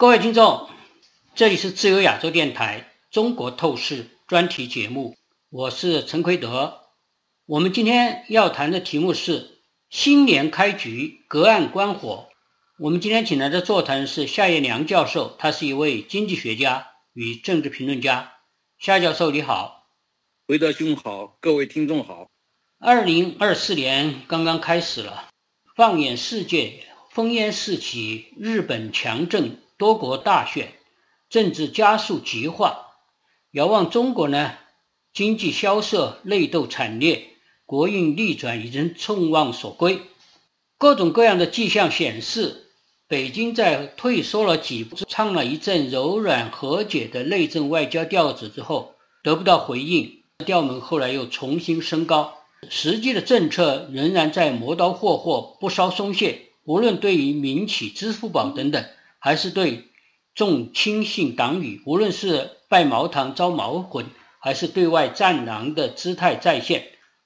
各位听众，这里是自由亚洲电台中国透视专题节目，我是陈奎德。我们今天要谈的题目是新年开局，隔岸观火。我们今天请来的座谈是夏叶良教授，他是一位经济学家与政治评论家。夏教授你好，奎德兄好，各位听众好。二零二四年刚刚开始了，放眼世界，烽烟四起，日本强震。多国大选，政治加速极化。遥望中国呢，经济萧瑟，内斗惨烈，国运逆转已经众望所归。各种各样的迹象显示，北京在退缩了几步，唱了一阵柔软和解的内政外交调子之后，得不到回应，调门后来又重新升高。实际的政策仍然在磨刀霍霍，不稍松懈。无论对于民企、支付宝等等。还是对重亲信党羽，无论是拜茅堂招毛魂，还是对外战狼的姿态再现；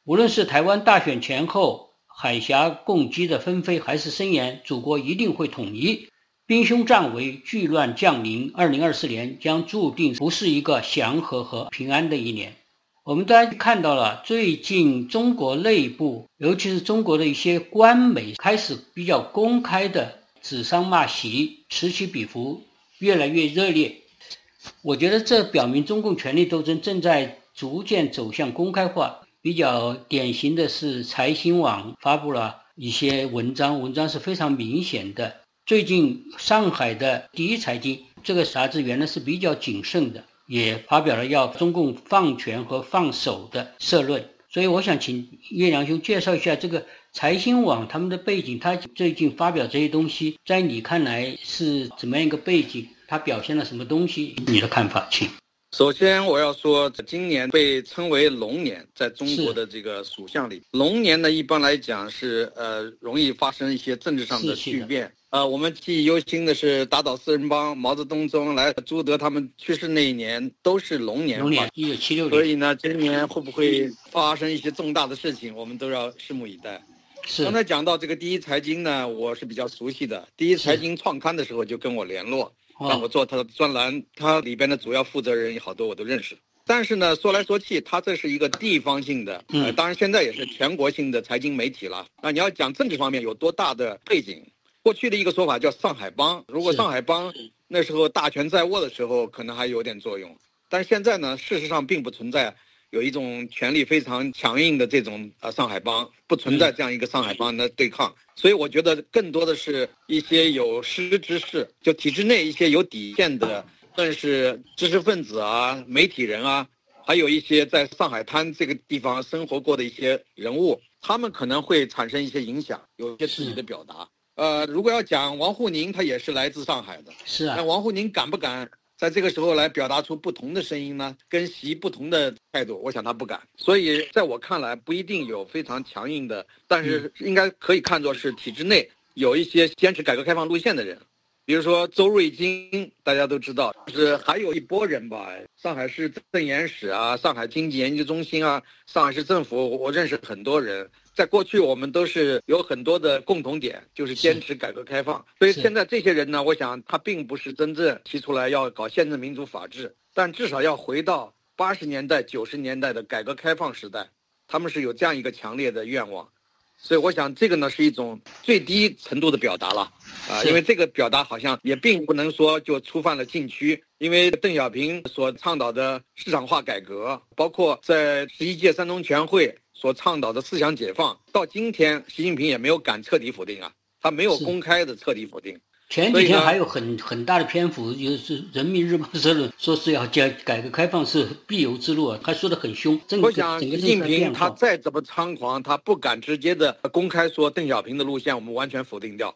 无论是台湾大选前后海峡共击的纷飞，还是声言祖国一定会统一，兵凶战危，巨乱降临。二零二四年将注定不是一个祥和和平安的一年。我们大家看到了，最近中国内部，尤其是中国的一些官媒开始比较公开的。指桑骂槐，此起彼伏，越来越热烈。我觉得这表明中共权力斗争正在逐渐走向公开化。比较典型的是财新网发布了一些文章，文章是非常明显的。最近上海的第一财经这个杂志原来是比较谨慎的，也发表了要中共放权和放手的社论。所以我想请岳良兄介绍一下这个。财新网他们的背景，他最近发表这些东西，在你看来是怎么样一个背景？他表现了什么东西？你的看法，请。首先，我要说，今年被称为龙年，在中国的这个属相里，龙年呢，一般来讲是呃容易发生一些政治上的巨变。呃，我们记忆犹新的是打倒四人帮，毛泽东、周恩来、朱德他们去世那一年都是龙年。龙年，一九七六年。所以呢，今年会不会发生一些重大的事情，我们都要拭目以待。刚才讲到这个第一财经呢，我是比较熟悉的。第一财经创刊的时候就跟我联络，让我做他的专栏，他里边的主要负责人有好多我都认识。但是呢，说来说去，他这是一个地方性的，呃，当然现在也是全国性的财经媒体了。那你要讲政治方面有多大的背景？过去的一个说法叫上海帮，如果上海帮那时候大权在握的时候，可能还有点作用。但是现在呢，事实上并不存在。有一种权力非常强硬的这种呃上海帮，不存在这样一个上海帮的对抗，所以我觉得更多的是一些有识之士，就体制内一些有底线的，算是知识分子啊、媒体人啊，还有一些在上海滩这个地方生活过的一些人物，他们可能会产生一些影响，有一些自己的表达。呃，如果要讲王沪宁，他也是来自上海的，是啊，那王沪宁敢不敢？在这个时候来表达出不同的声音呢，跟习不同的态度，我想他不敢。所以在我看来，不一定有非常强硬的，但是应该可以看作是体制内有一些坚持改革开放路线的人，比如说周瑞金，大家都知道，就是还有一波人吧，上海市政研室啊，上海经济研究中心啊，上海市政府，我认识很多人。在过去，我们都是有很多的共同点，就是坚持改革开放。所以现在这些人呢，我想他并不是真正提出来要搞宪政民主法治，但至少要回到八十年代、九十年代的改革开放时代，他们是有这样一个强烈的愿望。所以我想这个呢是一种最低程度的表达了，啊，因为这个表达好像也并不能说就触犯了禁区，因为邓小平所倡导的市场化改革，包括在十一届三中全会。所倡导的思想解放，到今天，习近平也没有敢彻底否定啊，他没有公开的彻底否定。前几天还有很很大的篇幅，就是《人民日报》社论，说是要改改革开放是必由之路啊，他说的很凶。我想，习近平他再怎么猖狂，他不敢直接的公开说邓小平的路线我们完全否定掉，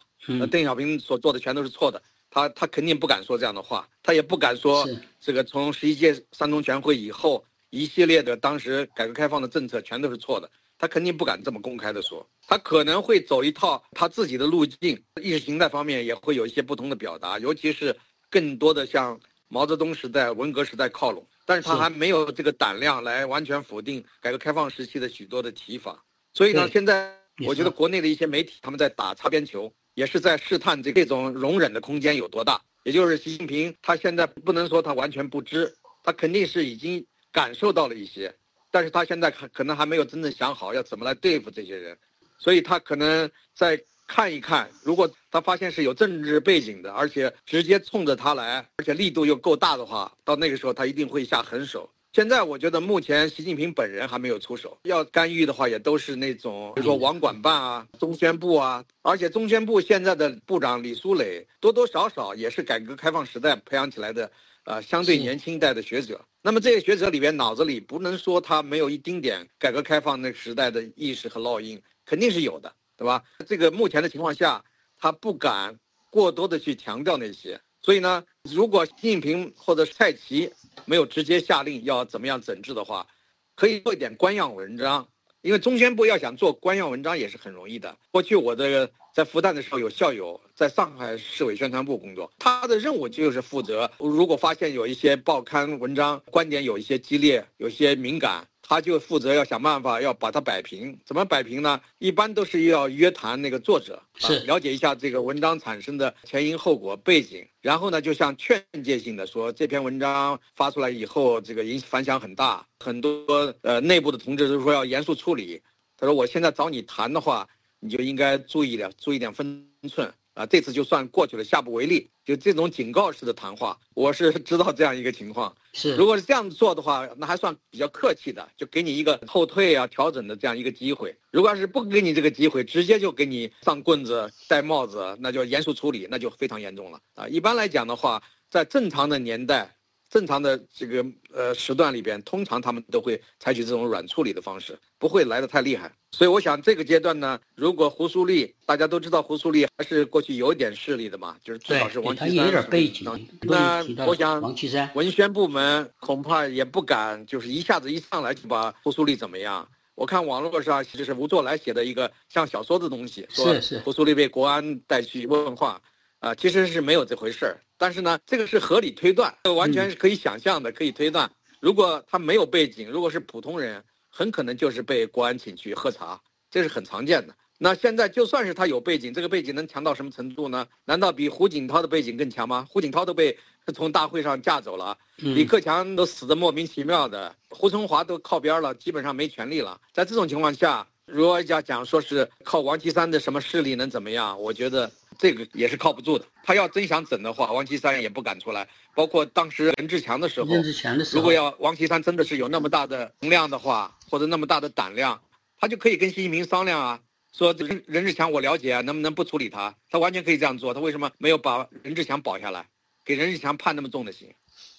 邓小平所做的全都是错的，他他肯定不敢说这样的话，他也不敢说这个从十一届三中全会以后。一系列的当时改革开放的政策全都是错的，他肯定不敢这么公开的说，他可能会走一套他自己的路径，意识形态方面也会有一些不同的表达，尤其是更多的向毛泽东时代、文革时代靠拢，但是他还没有这个胆量来完全否定改革开放时期的许多的提法，所以呢，现在我觉得国内的一些媒体他们在打擦边球，也是在试探这这种容忍的空间有多大。也就是习近平他现在不能说他完全不知，他肯定是已经感受到了一些，但是他现在可可能还没有真正想好要怎么来对付这些人，所以他可能再看一看，如果他发现是有政治背景的，而且直接冲着他来，而且力度又够大的话，到那个时候他一定会下狠手。现在我觉得目前习近平本人还没有出手，要干预的话也都是那种，比如说网管办啊、中宣部啊，而且中宣部现在的部长李书磊多多少少也是改革开放时代培养起来的，呃，相对年轻一代的学者。那么这些学者里边脑子里不能说他没有一丁点改革开放那个时代的意识和烙印，肯定是有的，对吧？这个目前的情况下，他不敢过多的去强调那些。所以呢，如果习近平或者蔡奇没有直接下令要怎么样整治的话，可以做一点官样文章。因为中宣部要想做官样文章也是很容易的。过去我这个在复旦的时候有校友在上海市委宣传部工作，他的任务就是负责，如果发现有一些报刊文章观点有一些激烈，有些敏感。他就负责要想办法要把它摆平，怎么摆平呢？一般都是要约谈那个作者，是了解一下这个文章产生的前因后果背景，然后呢，就像劝诫性的说，这篇文章发出来以后，这个影反响很大，很多呃内部的同志都说要严肃处理。他说我现在找你谈的话，你就应该注意点，注意点分寸。啊，这次就算过去了，下不为例。就这种警告式的谈话，我是知道这样一个情况。是，如果是这样做的话，那还算比较客气的，就给你一个后退啊、调整的这样一个机会。如果要是不给你这个机会，直接就给你上棍子、戴帽子，那就严肃处理，那就非常严重了啊。一般来讲的话，在正常的年代。正常的这个呃时段里边，通常他们都会采取这种软处理的方式，不会来的太厉害。所以我想这个阶段呢，如果胡苏立，大家都知道胡苏立还是过去有一点势力的嘛，就是至少是王岐山。有点背景。那我想王岐山文宣部门恐怕也不敢，就是一下子一上来就把胡苏立怎么样。我看网络上就是吴作来写的一个像小说的东西，说胡苏立被国安带去问话。啊，其实是没有这回事儿，但是呢，这个是合理推断，完全是可以想象的，可以推断。如果他没有背景，如果是普通人，很可能就是被国安请去喝茶，这是很常见的。那现在就算是他有背景，这个背景能强到什么程度呢？难道比胡锦涛的背景更强吗？胡锦涛都被 从大会上架走了，李克强都死的莫名其妙的，胡春华都靠边了，基本上没权利了。在这种情况下，如果要讲说是靠王岐山的什么势力能怎么样？我觉得。这个也是靠不住的。他要真想整的话，王岐山也不敢出来。包括当时任志强的时候，任志强的时候，如果要王岐山真的是有那么大的能量的话，或者那么大的胆量，他就可以跟习近平商量啊，说任任志强我了解啊，能不能不处理他？他完全可以这样做。他为什么没有把任志强保下来，给任志强判那么重的刑？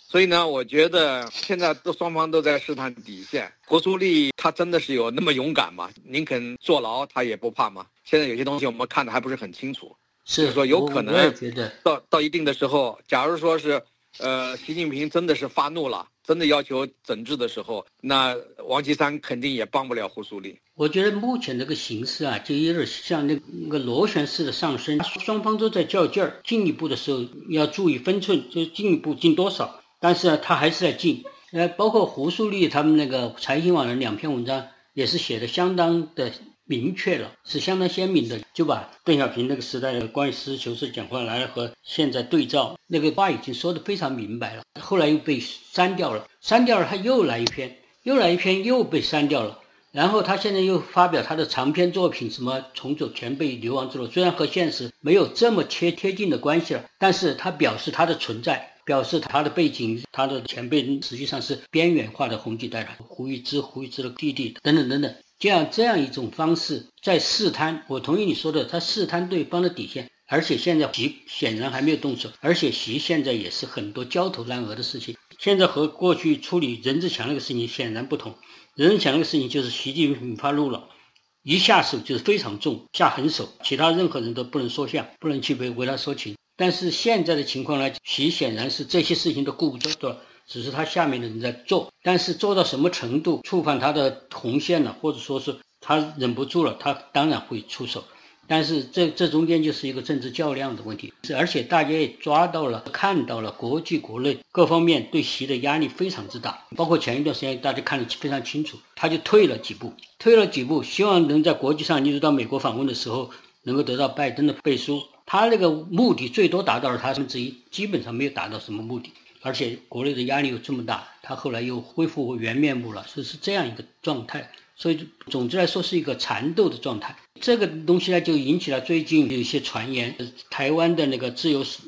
所以呢，我觉得现在都双方都在试探底线。国书立他真的是有那么勇敢吗？宁肯坐牢他也不怕吗？现在有些东西我们看的还不是很清楚。是说有可能到到一定的时候，假如说是，呃，习近平真的是发怒了，真的要求整治的时候，那王岐山肯定也帮不了胡苏立。我觉得目前这个形势啊，就有点像那那个螺旋式的上升，双方都在较劲儿。进一步的时候要注意分寸，就进一步进多少。但是呢，他还是在进。呃，包括胡苏立他们那个财经网的两篇文章，也是写的相当的。明确了，是相当鲜明的，就把邓小平那个时代的关于实事求是讲话来和现在对照，那个话已经说得非常明白了。后来又被删掉了，删掉了，他又来一篇，又来一篇，又被删掉了。然后他现在又发表他的长篇作品，什么重走前辈流亡之路，虽然和现实没有这么贴贴近的关系了，但是他表示他的存在，表示他的背景，他的前辈实际上是边缘化的红几代人，胡玉芝、胡玉芝的弟弟等等等等。这样这样一种方式在试探，我同意你说的，他试探对方的底线，而且现在习显然还没有动手，而且习现在也是很多焦头烂额的事情，现在和过去处理任志强那个事情显然不同，任志强那个事情就是习近平发怒了，一下手就是非常重，下狠手，其他任何人都不能说相，不能去为为他说情，但是现在的情况呢，习显然是这些事情都顾不着。只是他下面的人在做，但是做到什么程度触犯他的红线了，或者说是他忍不住了，他当然会出手。但是这这中间就是一个政治较量的问题，而且大家也抓到了、看到了国际国内各方面对习的压力非常之大，包括前一段时间大家看得非常清楚，他就退了几步，退了几步，希望能在国际上，例如到美国访问的时候能够得到拜登的背书。他那个目的最多达到了他三分之一，基本上没有达到什么目的。而且国内的压力又这么大，他后来又恢复原面目了，所以是这样一个状态。所以总之来说是一个缠斗的状态。这个东西呢，就引起了最近有一些传言，台湾的那个自由时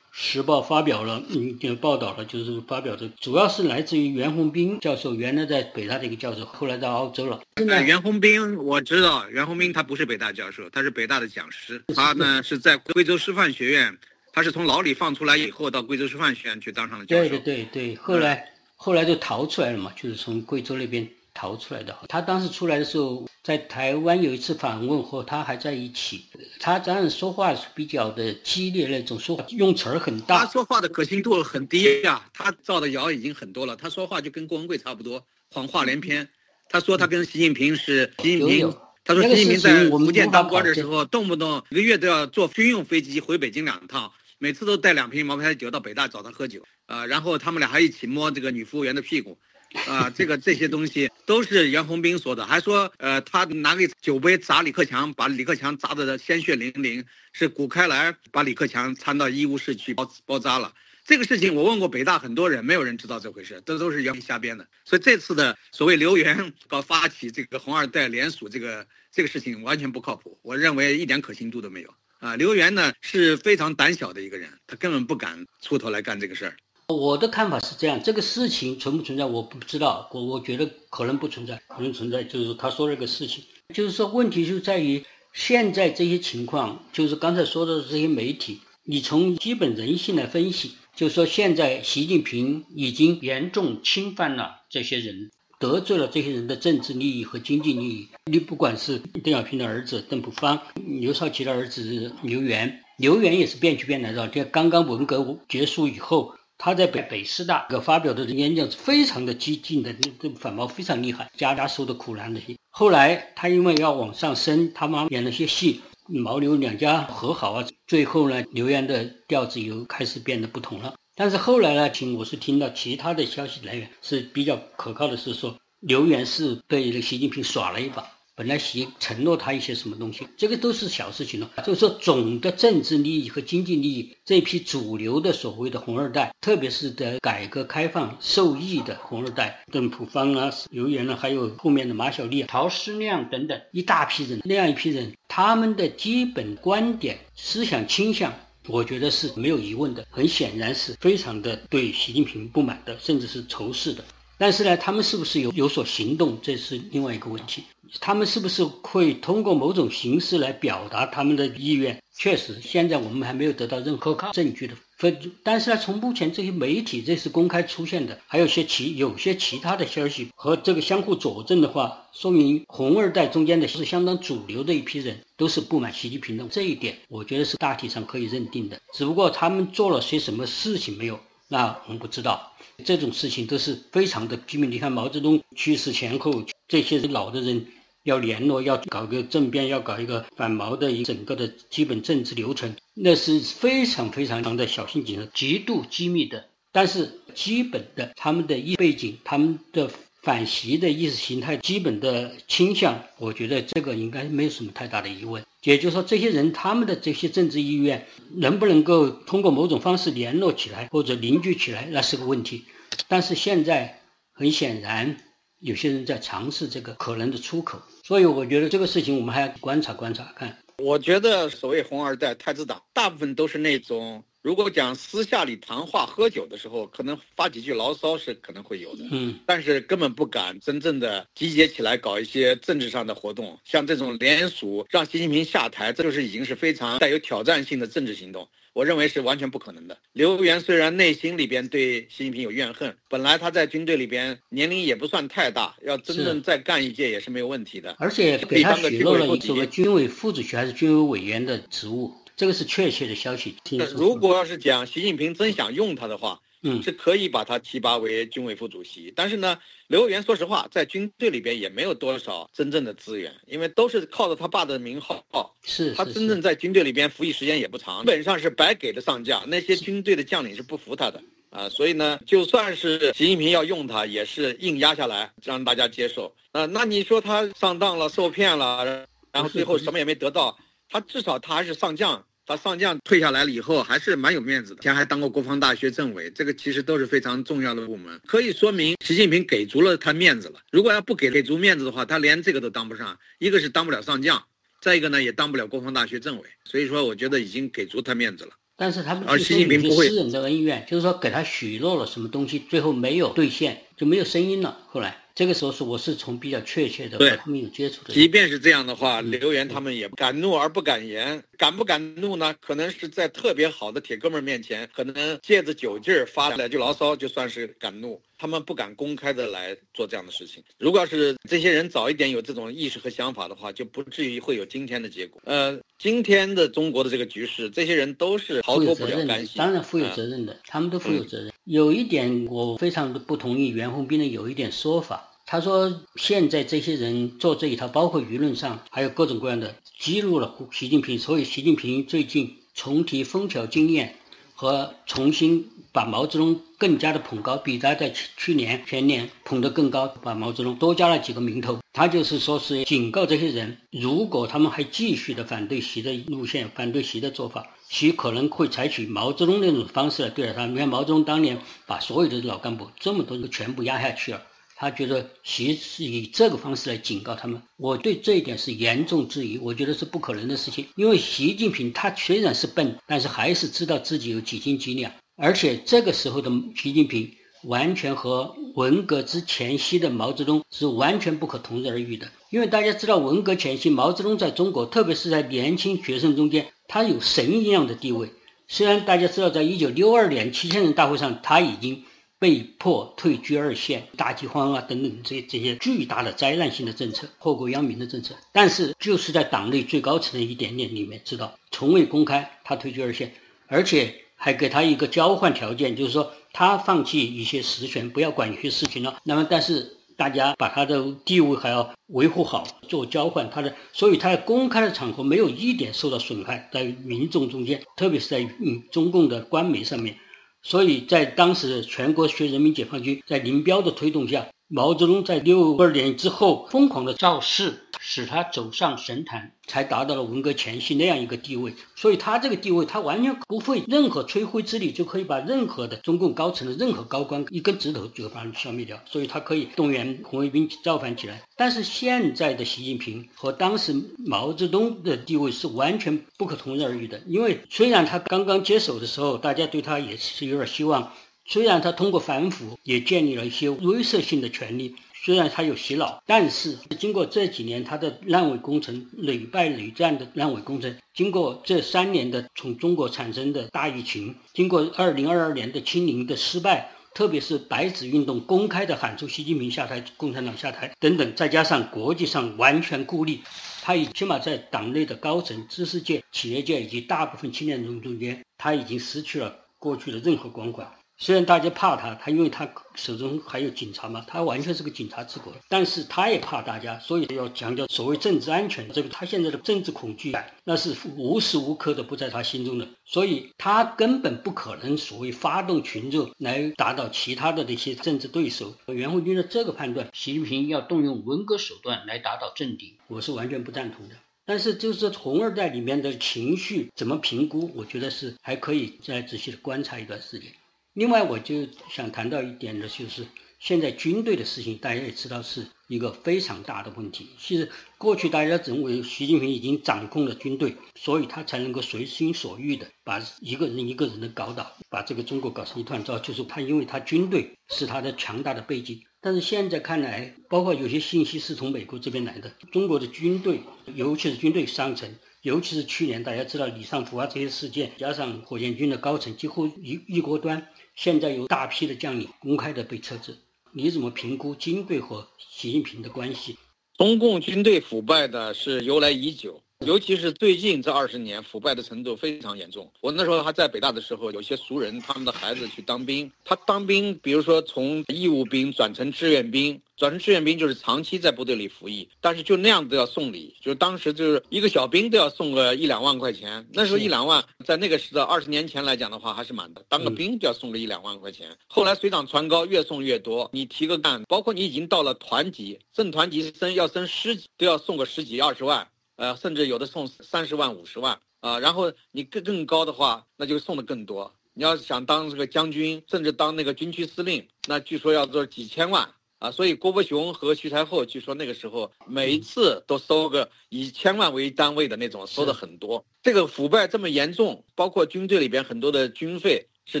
时报发表了嗯，就报道了，就是发表的主要是来自于袁宏斌教授，原来在北大的一个教授，后来到澳洲了。现在袁宏斌我知道，袁宏斌他不是北大教授，他是北大的讲师，他呢是在贵州师范学院。他是从牢里放出来以后，到贵州师范学院去当上了教授。对对对对，后来后来就逃出来了嘛，就是从贵州那边逃出来的。他当时出来的时候，在台湾有一次访问，和他还在一起。他当然说话是比较的激烈那种说话，用词儿很大。他说话的可信度很低呀，他造的谣已经很多了。他说话就跟郭文贵差不多，谎话连篇。他说他跟习近平是习近平，他说习近平在福建当官的时候，动不动一个月都要坐军用飞机回北京两趟。每次都带两瓶茅台酒到北大找他喝酒，啊，然后他们俩还一起摸这个女服务员的屁股，啊，这个这些东西都是袁宏斌说的，还说，呃，他拿个酒杯砸李克强，把李克强砸得鲜血淋淋，是谷开来把李克强搀到医务室去包包扎了。这个事情我问过北大很多人，没有人知道这回事，这都是袁瞎编的。所以这次的所谓刘源搞发起这个红二代联署这个这个事情完全不靠谱，我认为一点可信度都没有。啊，刘源呢是非常胆小的一个人，他根本不敢出头来干这个事儿。我的看法是这样，这个事情存不存在我不知道，我我觉得可能不存在，可能存在。就是他说这个事情，就是说问题就在于现在这些情况，就是刚才说的这些媒体，你从基本人性来分析，就是说现在习近平已经严重侵犯了这些人。得罪了这些人的政治利益和经济利益。你不管是邓小平的儿子邓朴方，刘少奇的儿子刘源，刘源也是变去变来的。这刚刚文革结束以后，他在北北师大发表的演讲是非常的激进的，这反毛非常厉害，家家受的苦难那些。后来他因为要往上升，他妈演了些戏，毛刘两家和好啊，最后呢，刘源的调子又开始变得不同了。但是后来呢，听我是听到其他的消息来源是比较可靠的，是说刘源是被习近平耍了一把。本来习承诺他一些什么东西，这个都是小事情了。就是说，总的政治利益和经济利益，这批主流的所谓的红二代，特别是在改革开放受益的红二代，邓朴方啊、刘源啊，还有后面的马晓丽、陶思亮等等一大批人，那样一批人，他们的基本观点、思想倾向。我觉得是没有疑问的，很显然是非常的对习近平不满的，甚至是仇视的。但是呢，他们是不是有有所行动，这是另外一个问题。他们是不是会通过某种形式来表达他们的意愿？确实，现在我们还没有得到任何证据的分。但是呢，从目前这些媒体这是公开出现的，还有些其有些其他的消息和这个相互佐证的话，说明红二代中间的是相当主流的一批人都是不满习近平的。这一点，我觉得是大体上可以认定的。只不过他们做了些什么事情没有，那我们不知道。这种事情都是非常的机密。你看毛泽东去世前后，这些老的人。要联络，要搞个政变，要搞一个反毛的一整个的基本政治流程，那是非常非常的小心谨慎、极度机密的。但是基本的他们的意背景、他们的反习的意识形态、基本的倾向，我觉得这个应该没有什么太大的疑问。也就是说，这些人他们的这些政治意愿能不能够通过某种方式联络起来或者凝聚起来，那是个问题。但是现在很显然。有些人在尝试这个可能的出口，所以我觉得这个事情我们还要观察观察看。我觉得所谓红二代、太子党，大部分都是那种，如果讲私下里谈话、喝酒的时候，可能发几句牢骚是可能会有的，嗯，但是根本不敢真正的集结起来搞一些政治上的活动，像这种联署让习近平下台，这就是已经是非常带有挑战性的政治行动。我认为是完全不可能的。刘源虽然内心里边对习近平有怨恨，本来他在军队里边年龄也不算太大，要真正再干一届也是没有问题的。而且给他许诺了一个军委副主席还是军委委员的职务，这个是确切的消息。如果要是讲习近平真想用他的话。嗯，是可以把他提拔为军委副主席，但是呢，刘源说实话，在军队里边也没有多少真正的资源，因为都是靠着他爸的名号。是，他真正在军队里边服役时间也不长，基本上是白给的上将。那些军队的将领是不服他的啊，所以呢，就算是习近平要用他，也是硬压下来让大家接受。啊，那你说他上当了、受骗了，然后最后什么也没得到，他至少他还是上将。他上将退下来了以后，还是蛮有面子的。以前还当过国防大学政委，这个其实都是非常重要的部门，可以说明习近平给足了他面子了。如果要不给给足面子的话，他连这个都当不上。一个是当不了上将，再一个呢也当不了国防大学政委。所以说，我觉得已经给足他面子了。但是他们而习近平不会私人的恩怨，就是说给他许诺了什么东西，最后没有兑现，就没有声音了。后来。这个时候是我是从比较确切的和他们有接触的。即便是这样的话，刘源他们也敢怒而不敢言。敢不敢怒呢？可能是在特别好的铁哥们面前，可能借着酒劲儿发两句牢骚，就算是敢怒。他们不敢公开的来做这样的事情。如果要是这些人早一点有这种意识和想法的话，就不至于会有今天的结果。呃，今天的中国的这个局势，这些人都是逃脱不了干系。当然负有责任的，他们都负有责任。有一点我非常的不同意袁宏斌呢有一点说法。他说：“现在这些人做这一套，包括舆论上还有各种各样的，激怒了习近平。所以习近平最近重提枫桥经验，和重新把毛泽东更加的捧高，比他在去年前年捧得更高，把毛泽东多加了几个名头。他就是说是警告这些人，如果他们还继续的反对习的路线，反对习的做法，习可能会采取毛泽东那种方式来对待他。你看毛泽东当年把所有的老干部这么多都全部压下去了。”他觉得习是以这个方式来警告他们，我对这一点是严重质疑，我觉得是不可能的事情。因为习近平他虽然是笨，但是还是知道自己有几斤几两，而且这个时候的习近平完全和文革之前夕的毛泽东是完全不可同日而语的。因为大家知道，文革前夕毛泽东在中国，特别是在年轻学生中间，他有神一样的地位。虽然大家知道，在一九六二年七千人大会上，他已经。被迫退居二线，大饥荒啊等等这这些巨大的灾难性的政策，祸国殃民的政策，但是就是在党内最高层的一点点里面知道，从未公开他退居二线，而且还给他一个交换条件，就是说他放弃一些实权，不要管一些事情了。那么，但是大家把他的地位还要维护好，做交换，他的，所以他在公开的场合没有一点受到损害，在民众中间，特别是在嗯中共的官媒上面。所以在当时全国学人民解放军在林彪的推动下，毛泽东在六二年之后疯狂的造势，使他走上神坛。才达到了文革前夕那样一个地位，所以他这个地位，他完全不费任何吹灰之力，就可以把任何的中共高层的任何高官一根指头就把他消灭掉。所以他可以动员红卫兵造反起来。但是现在的习近平和当时毛泽东的地位是完全不可同日而语的。因为虽然他刚刚接手的时候，大家对他也是有点希望，虽然他通过反腐也建立了一些威慑性的权利。虽然他有洗脑，但是经过这几年他的烂尾工程屡败屡战的烂尾工程，经过这三年的从中国产生的大疫情，经过二零二二年的清零的失败，特别是白纸运动公开的喊出习近平下台、共产党下台等等，再加上国际上完全孤立，他已起码在党内的高层、知识界、企业界以及大部分青年人中间，他已经失去了过去的任何光环。虽然大家怕他，他因为他手中还有警察嘛，他完全是个警察治国。但是他也怕大家，所以要强调所谓政治安全。这个他现在的政治恐惧感，那是无时无刻的不在他心中的。所以他根本不可能所谓发动群众来打倒其他的那些政治对手。袁慧军的这个判断，习近平要动用文革手段来打倒政敌，我是完全不赞同的。但是就是红二代里面的情绪怎么评估，我觉得是还可以再仔细的观察一段时间。另外，我就想谈到一点的，就是现在军队的事情，大家也知道是一个非常大的问题。其实过去大家认为习近平已经掌控了军队，所以他才能够随心所欲的把一个人一个人的搞倒，把这个中国搞成一团糟。就是他，因为他军队是他的强大的背景。但是现在看来，包括有些信息是从美国这边来的，中国的军队，尤其是军队上层。尤其是去年，大家知道李尚福啊这些事件，加上火箭军的高层几乎一一锅端，现在有大批的将领公开的被撤职。你怎么评估军队和习近平的关系？中共军队腐败的是由来已久。尤其是最近这二十年，腐败的程度非常严重。我那时候还在北大的时候，有些熟人，他们的孩子去当兵，他当兵，比如说从义务兵转成志愿兵，转成志愿兵就是长期在部队里服役，但是就那样都要送礼，就是当时就是一个小兵都要送个一两万块钱。那时候一两万，在那个时代二十年前来讲的话，还是蛮的。当个兵就要送个一两万块钱。后来水涨船高，越送越多。你提个干，包括你已经到了团级，正团级升要升师级，都要送个十几二十万。呃，甚至有的送三十万、五十万啊。然后你更更高的话，那就送的更多。你要想当这个将军，甚至当那个军区司令，那据说要做几千万啊。所以郭伯雄和徐才厚，据说那个时候每一次都收个以千万为单位的那种，收的很多。这个腐败这么严重，包括军队里边很多的军费是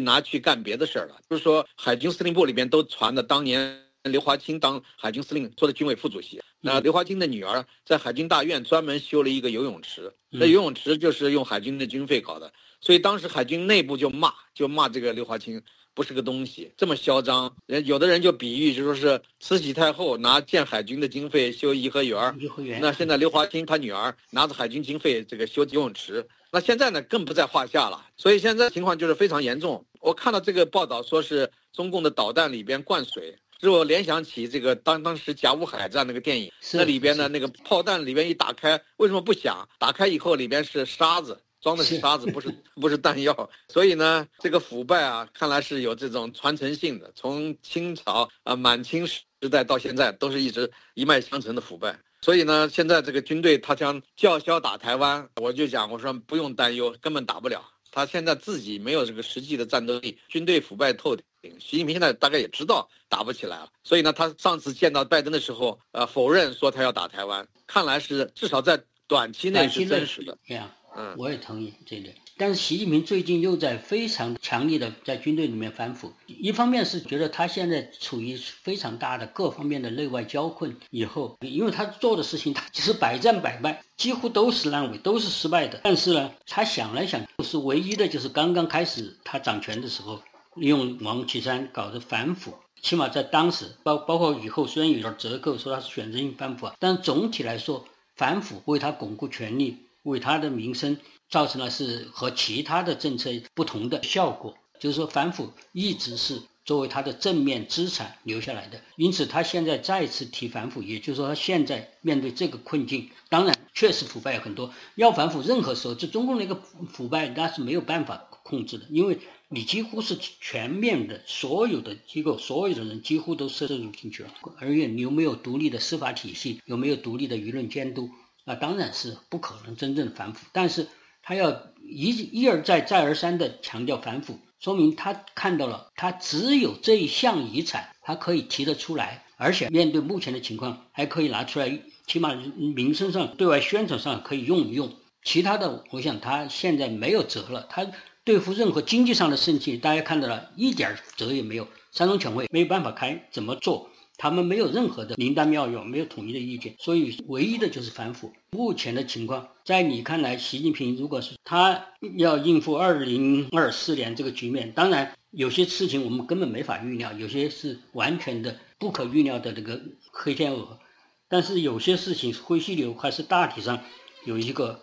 拿去干别的事儿了。就是说，海军司令部里边都传的当年。刘华清当海军司令做的军委副主席，那刘华清的女儿在海军大院专门修了一个游泳池，那游泳池就是用海军的军费搞的，所以当时海军内部就骂，就骂这个刘华清不是个东西，这么嚣张。人有的人就比喻，就说是慈禧太后拿建海军的经费修颐和园，那现在刘华清他女儿拿着海军经费这个修游泳池，那现在呢更不在话下了。所以现在情况就是非常严重。我看到这个报道说是中共的导弹里边灌水。使我联想起这个当当时甲午海战那个电影，那里边呢那个炮弹里边一打开，为什么不响？打开以后里边是沙子，装的是沙子，不是 不是弹药。所以呢，这个腐败啊，看来是有这种传承性的，从清朝啊满清时代到现在，都是一直一脉相承的腐败。所以呢，现在这个军队他将叫嚣打台湾，我就讲我说不用担忧，根本打不了。他现在自己没有这个实际的战斗力，军队腐败透顶。习近平现在大概也知道打不起来了，所以呢，他上次见到拜登的时候，呃，否认说他要打台湾，看来是至少在短期内是真实的。这样，嗯，我也同意这一点。但是习近平最近又在非常强力的在军队里面反腐，一方面是觉得他现在处于非常大的各方面的内外交困，以后因为他做的事情他其实百战百败，几乎都是烂尾，都是失败的。但是呢，他想来想，是唯一的就是刚刚开始他掌权的时候，利用王岐山搞的反腐，起码在当时，包包括以后虽然有点折扣，说他是选择性反腐，但总体来说，反腐为他巩固权力，为他的名声。造成了是和其他的政策不同的效果，就是说反腐一直是作为他的正面资产留下来的，因此他现在再次提反腐，也就是说他现在面对这个困境，当然确实腐败有很多，要反腐任何时候，这中共那个腐败那是没有办法控制的，因为你几乎是全面的，所有的机构、所有的人几乎都涉入进去了，而且你有没有独立的司法体系，有没有独立的舆论监督，那当然是不可能真正反腐，但是。他要一一而再、再而三地强调反腐，说明他看到了，他只有这一项遗产，他可以提得出来，而且面对目前的情况，还可以拿出来，起码名声上、对外宣传上可以用一用。其他的，我想他现在没有辙了。他对付任何经济上的事情，大家看到了一点辙也没有。三中全会没有办法开，怎么做？他们没有任何的灵丹妙药，没有统一的意见，所以唯一的就是反腐。目前的情况，在你看来，习近平如果是他要应付二零二四年这个局面，当然有些事情我们根本没法预料，有些是完全的不可预料的这个黑天鹅，但是有些事情灰犀牛还是大体上有一个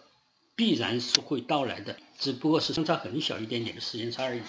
必然是会到来的。只不过是相差很小一点点的时间差而已，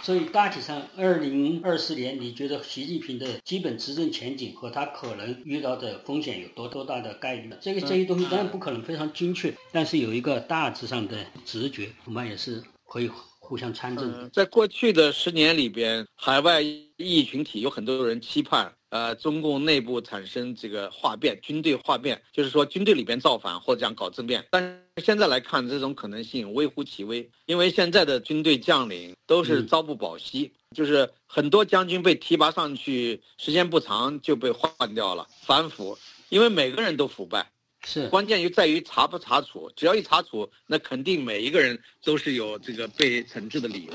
所以大体上，二零二四年，你觉得习近平的基本执政前景和他可能遇到的风险有多多大的概率呢？这个这些东西当然不可能非常精确，但是有一个大致上的直觉，恐怕也是可以互相参证。在过去的十年里边，海外异议群体有很多人期盼。呃，中共内部产生这个哗变，军队哗变，就是说军队里边造反或者讲搞政变。但是现在来看，这种可能性微乎其微，因为现在的军队将领都是朝不保夕，就是很多将军被提拔上去，时间不长就被换掉了，反腐，因为每个人都腐败，是关键就在于查不查处，只要一查处，那肯定每一个人都是有这个被惩治的理由。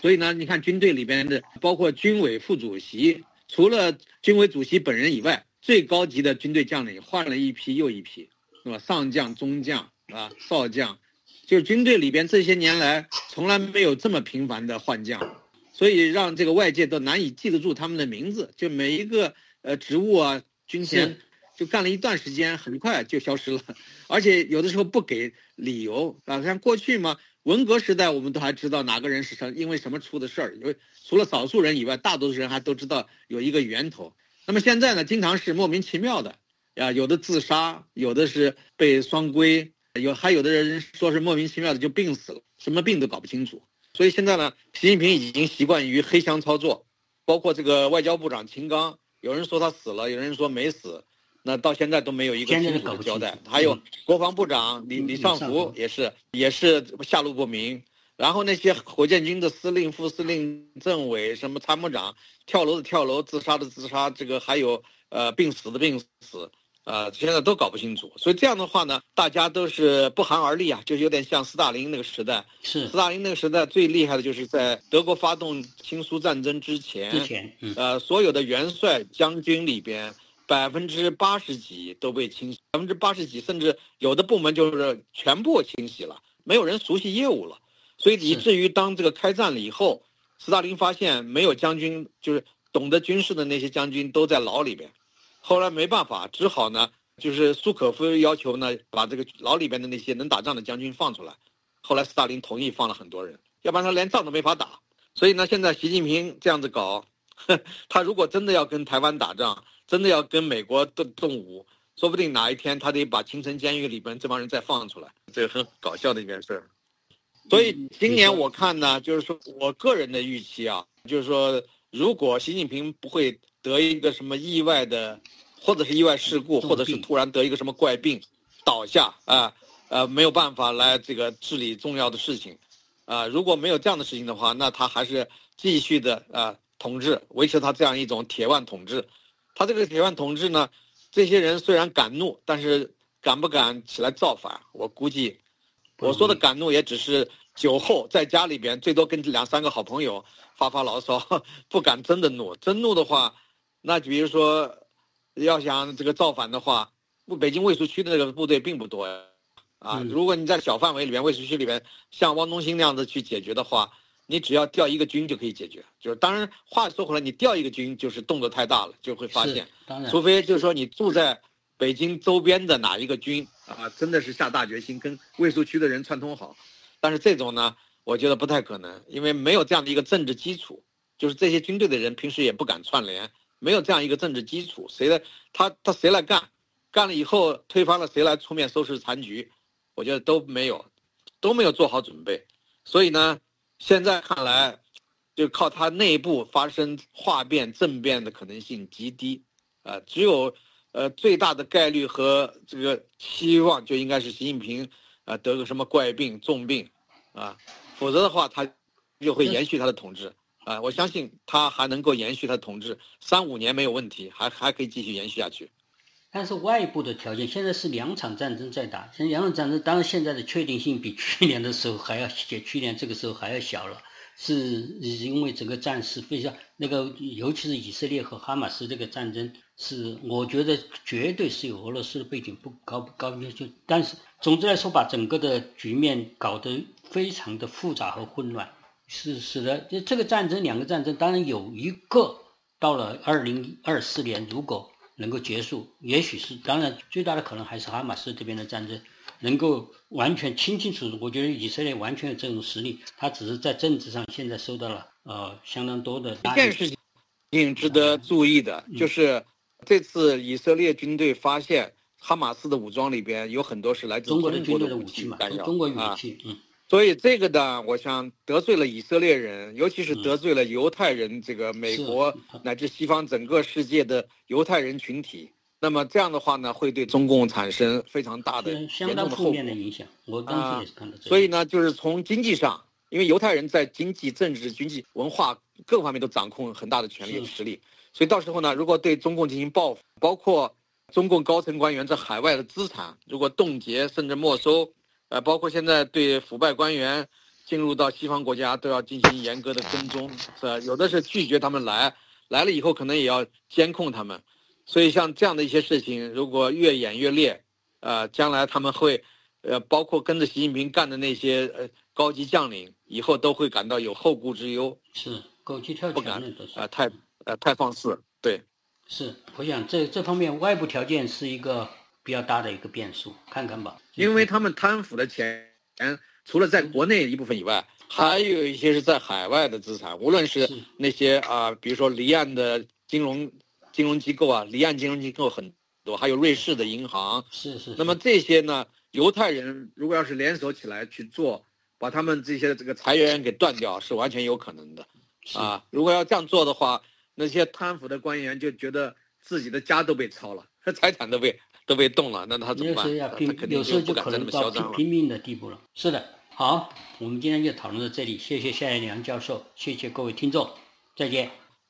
所以呢，你看军队里边的，包括军委副主席。除了军委主席本人以外，最高级的军队将领换了一批又一批，是吧？上将、中将啊，少将，就是军队里边这些年来从来没有这么频繁的换将，所以让这个外界都难以记得住他们的名字。就每一个呃职务啊，军衔，就干了一段时间，很快就消失了，而且有的时候不给理由啊。像过去嘛，文革时代我们都还知道哪个人是什因为什么出的事儿，因为。除了少数人以外，大多数人还都知道有一个源头。那么现在呢，经常是莫名其妙的，啊，有的自杀，有的是被双规，有还有的人说是莫名其妙的就病死了，什么病都搞不清楚。所以现在呢，习近平已经习惯于黑箱操作，包括这个外交部长秦刚，有人说他死了，有人说没死，那到现在都没有一个清楚的交代。还有国防部长李李尚福也是也是下落不明。然后那些火箭军的司令、副司令、政委、什么参谋长，跳楼的跳楼，自杀的自杀，这个还有呃病死的病死，呃，现在都搞不清楚。所以这样的话呢，大家都是不寒而栗啊，就有点像斯大林那个时代。是斯大林那个时代最厉害的就是在德国发动亲苏战争之前，之前，呃，所有的元帅将军里边百分之八十几都被清洗，百分之八十几，甚至有的部门就是全部清洗了，没有人熟悉业务了。所以以至于当这个开战了以后，斯大林发现没有将军，就是懂得军事的那些将军都在牢里边，后来没办法，只好呢，就是苏可夫要求呢，把这个牢里边的那些能打仗的将军放出来，后来斯大林同意放了很多人，要不然他连仗都没法打。所以呢，现在习近平这样子搞，他如果真的要跟台湾打仗，真的要跟美国动动武，说不定哪一天他得把青城监狱里边这帮人再放出来，这个很搞笑的一件事儿。所以今年我看呢，就是说我个人的预期啊，就是说，如果习近平不会得一个什么意外的，或者是意外事故，或者是突然得一个什么怪病，倒下啊，呃，没有办法来这个治理重要的事情，啊，如果没有这样的事情的话，那他还是继续的啊统治，维持他这样一种铁腕统治。他这个铁腕统治呢，这些人虽然敢怒，但是敢不敢起来造反？我估计，我说的敢怒也只是。酒后在家里边，最多跟两三个好朋友发发牢骚，不敢真的怒。真怒的话，那比如说，要想这个造反的话，不，北京卫戍区的那个部队并不多呀。啊，如果你在小范围里面卫戍区里面，像汪东兴那样子去解决的话，你只要调一个军就可以解决。就是当然，话说回来，你调一个军就是动作太大了，就会发现。当然。除非就是说你住在北京周边的哪一个军啊，真的是下大决心跟卫戍区的人串通好。但是这种呢，我觉得不太可能，因为没有这样的一个政治基础，就是这些军队的人平时也不敢串联，没有这样一个政治基础，谁来他他谁来干，干了以后推翻了谁来出面收拾残局，我觉得都没有，都没有做好准备，所以呢，现在看来，就靠他内部发生化变政变的可能性极低，啊，只有，呃，最大的概率和这个希望就应该是习近平。啊，得个什么怪病、重病，啊，否则的话，他就会延续他的统治。啊，我相信他还能够延续他的统治，三五年没有问题，还还可以继续延续下去。但是外部的条件，现在是两场战争在打，现在两场战争，当然现在的确定性比去年的时候还要，去年这个时候还要小了。是因为整个战事非常那个，尤其是以色列和哈马斯这个战争，是我觉得绝对是有俄罗斯的背景，不高不高就，但是总之来说，把整个的局面搞得非常的复杂和混乱，是使得就这个战争两个战争，当然有一个到了二零二四年，如果能够结束，也许是当然最大的可能还是哈马斯这边的战争。能够完全清清楚楚，我觉得以色列完全有这种实力，他只是在政治上现在受到了呃相当多的。一件事情，挺值得注意的，就是这次以色列军队发现哈马斯的武装里边有很多是来自中国的军队的武器嘛，中国武器，嗯，所以这个呢，我想得罪了以色列人，尤其是得罪了犹太人，这个美国乃至西方整个世界的犹太人群体。那么这样的话呢，会对中共产生非常大的、相当负面的影响。我当时也是看到这。所以呢，就是从经济上，因为犹太人在经济、政治、经济、文化各方面都掌控很大的权力实力，所以到时候呢，如果对中共进行报复，包括中共高层官员在海外的资产，如果冻结甚至没收，呃，包括现在对腐败官员进入到西方国家都要进行严格的跟踪，是吧？有的是拒绝他们来，来了以后可能也要监控他们。所以，像这样的一些事情，如果越演越烈，呃，将来他们会，呃，包括跟着习近平干的那些呃高级将领，以后都会感到有后顾之忧。是，狗急跳墙的都是。啊，太，呃，太放肆。对。是，我想这这方面外部条件是一个比较大的一个变数，看看吧。因为他们贪腐的钱，除了在国内一部分以外，还有一些是在海外的资产，无论是那些啊，比如说离岸的金融。金融机构啊，离岸金融机构很多，还有瑞士的银行。是是。那么这些呢，犹太人如果要是联手起来去做，把他们这些这个财源给断掉，是完全有可能的。啊，如果要这样做的话，那些贪腐的官员就觉得自己的家都被抄了，财产都被都被动了，那他怎么办？有时候要拼有时候就可能到么嚣张了。拼拼命的地步了。是的，好，我们今天就讨论到这里，谢谢夏彦良教授，谢谢各位听众，再见。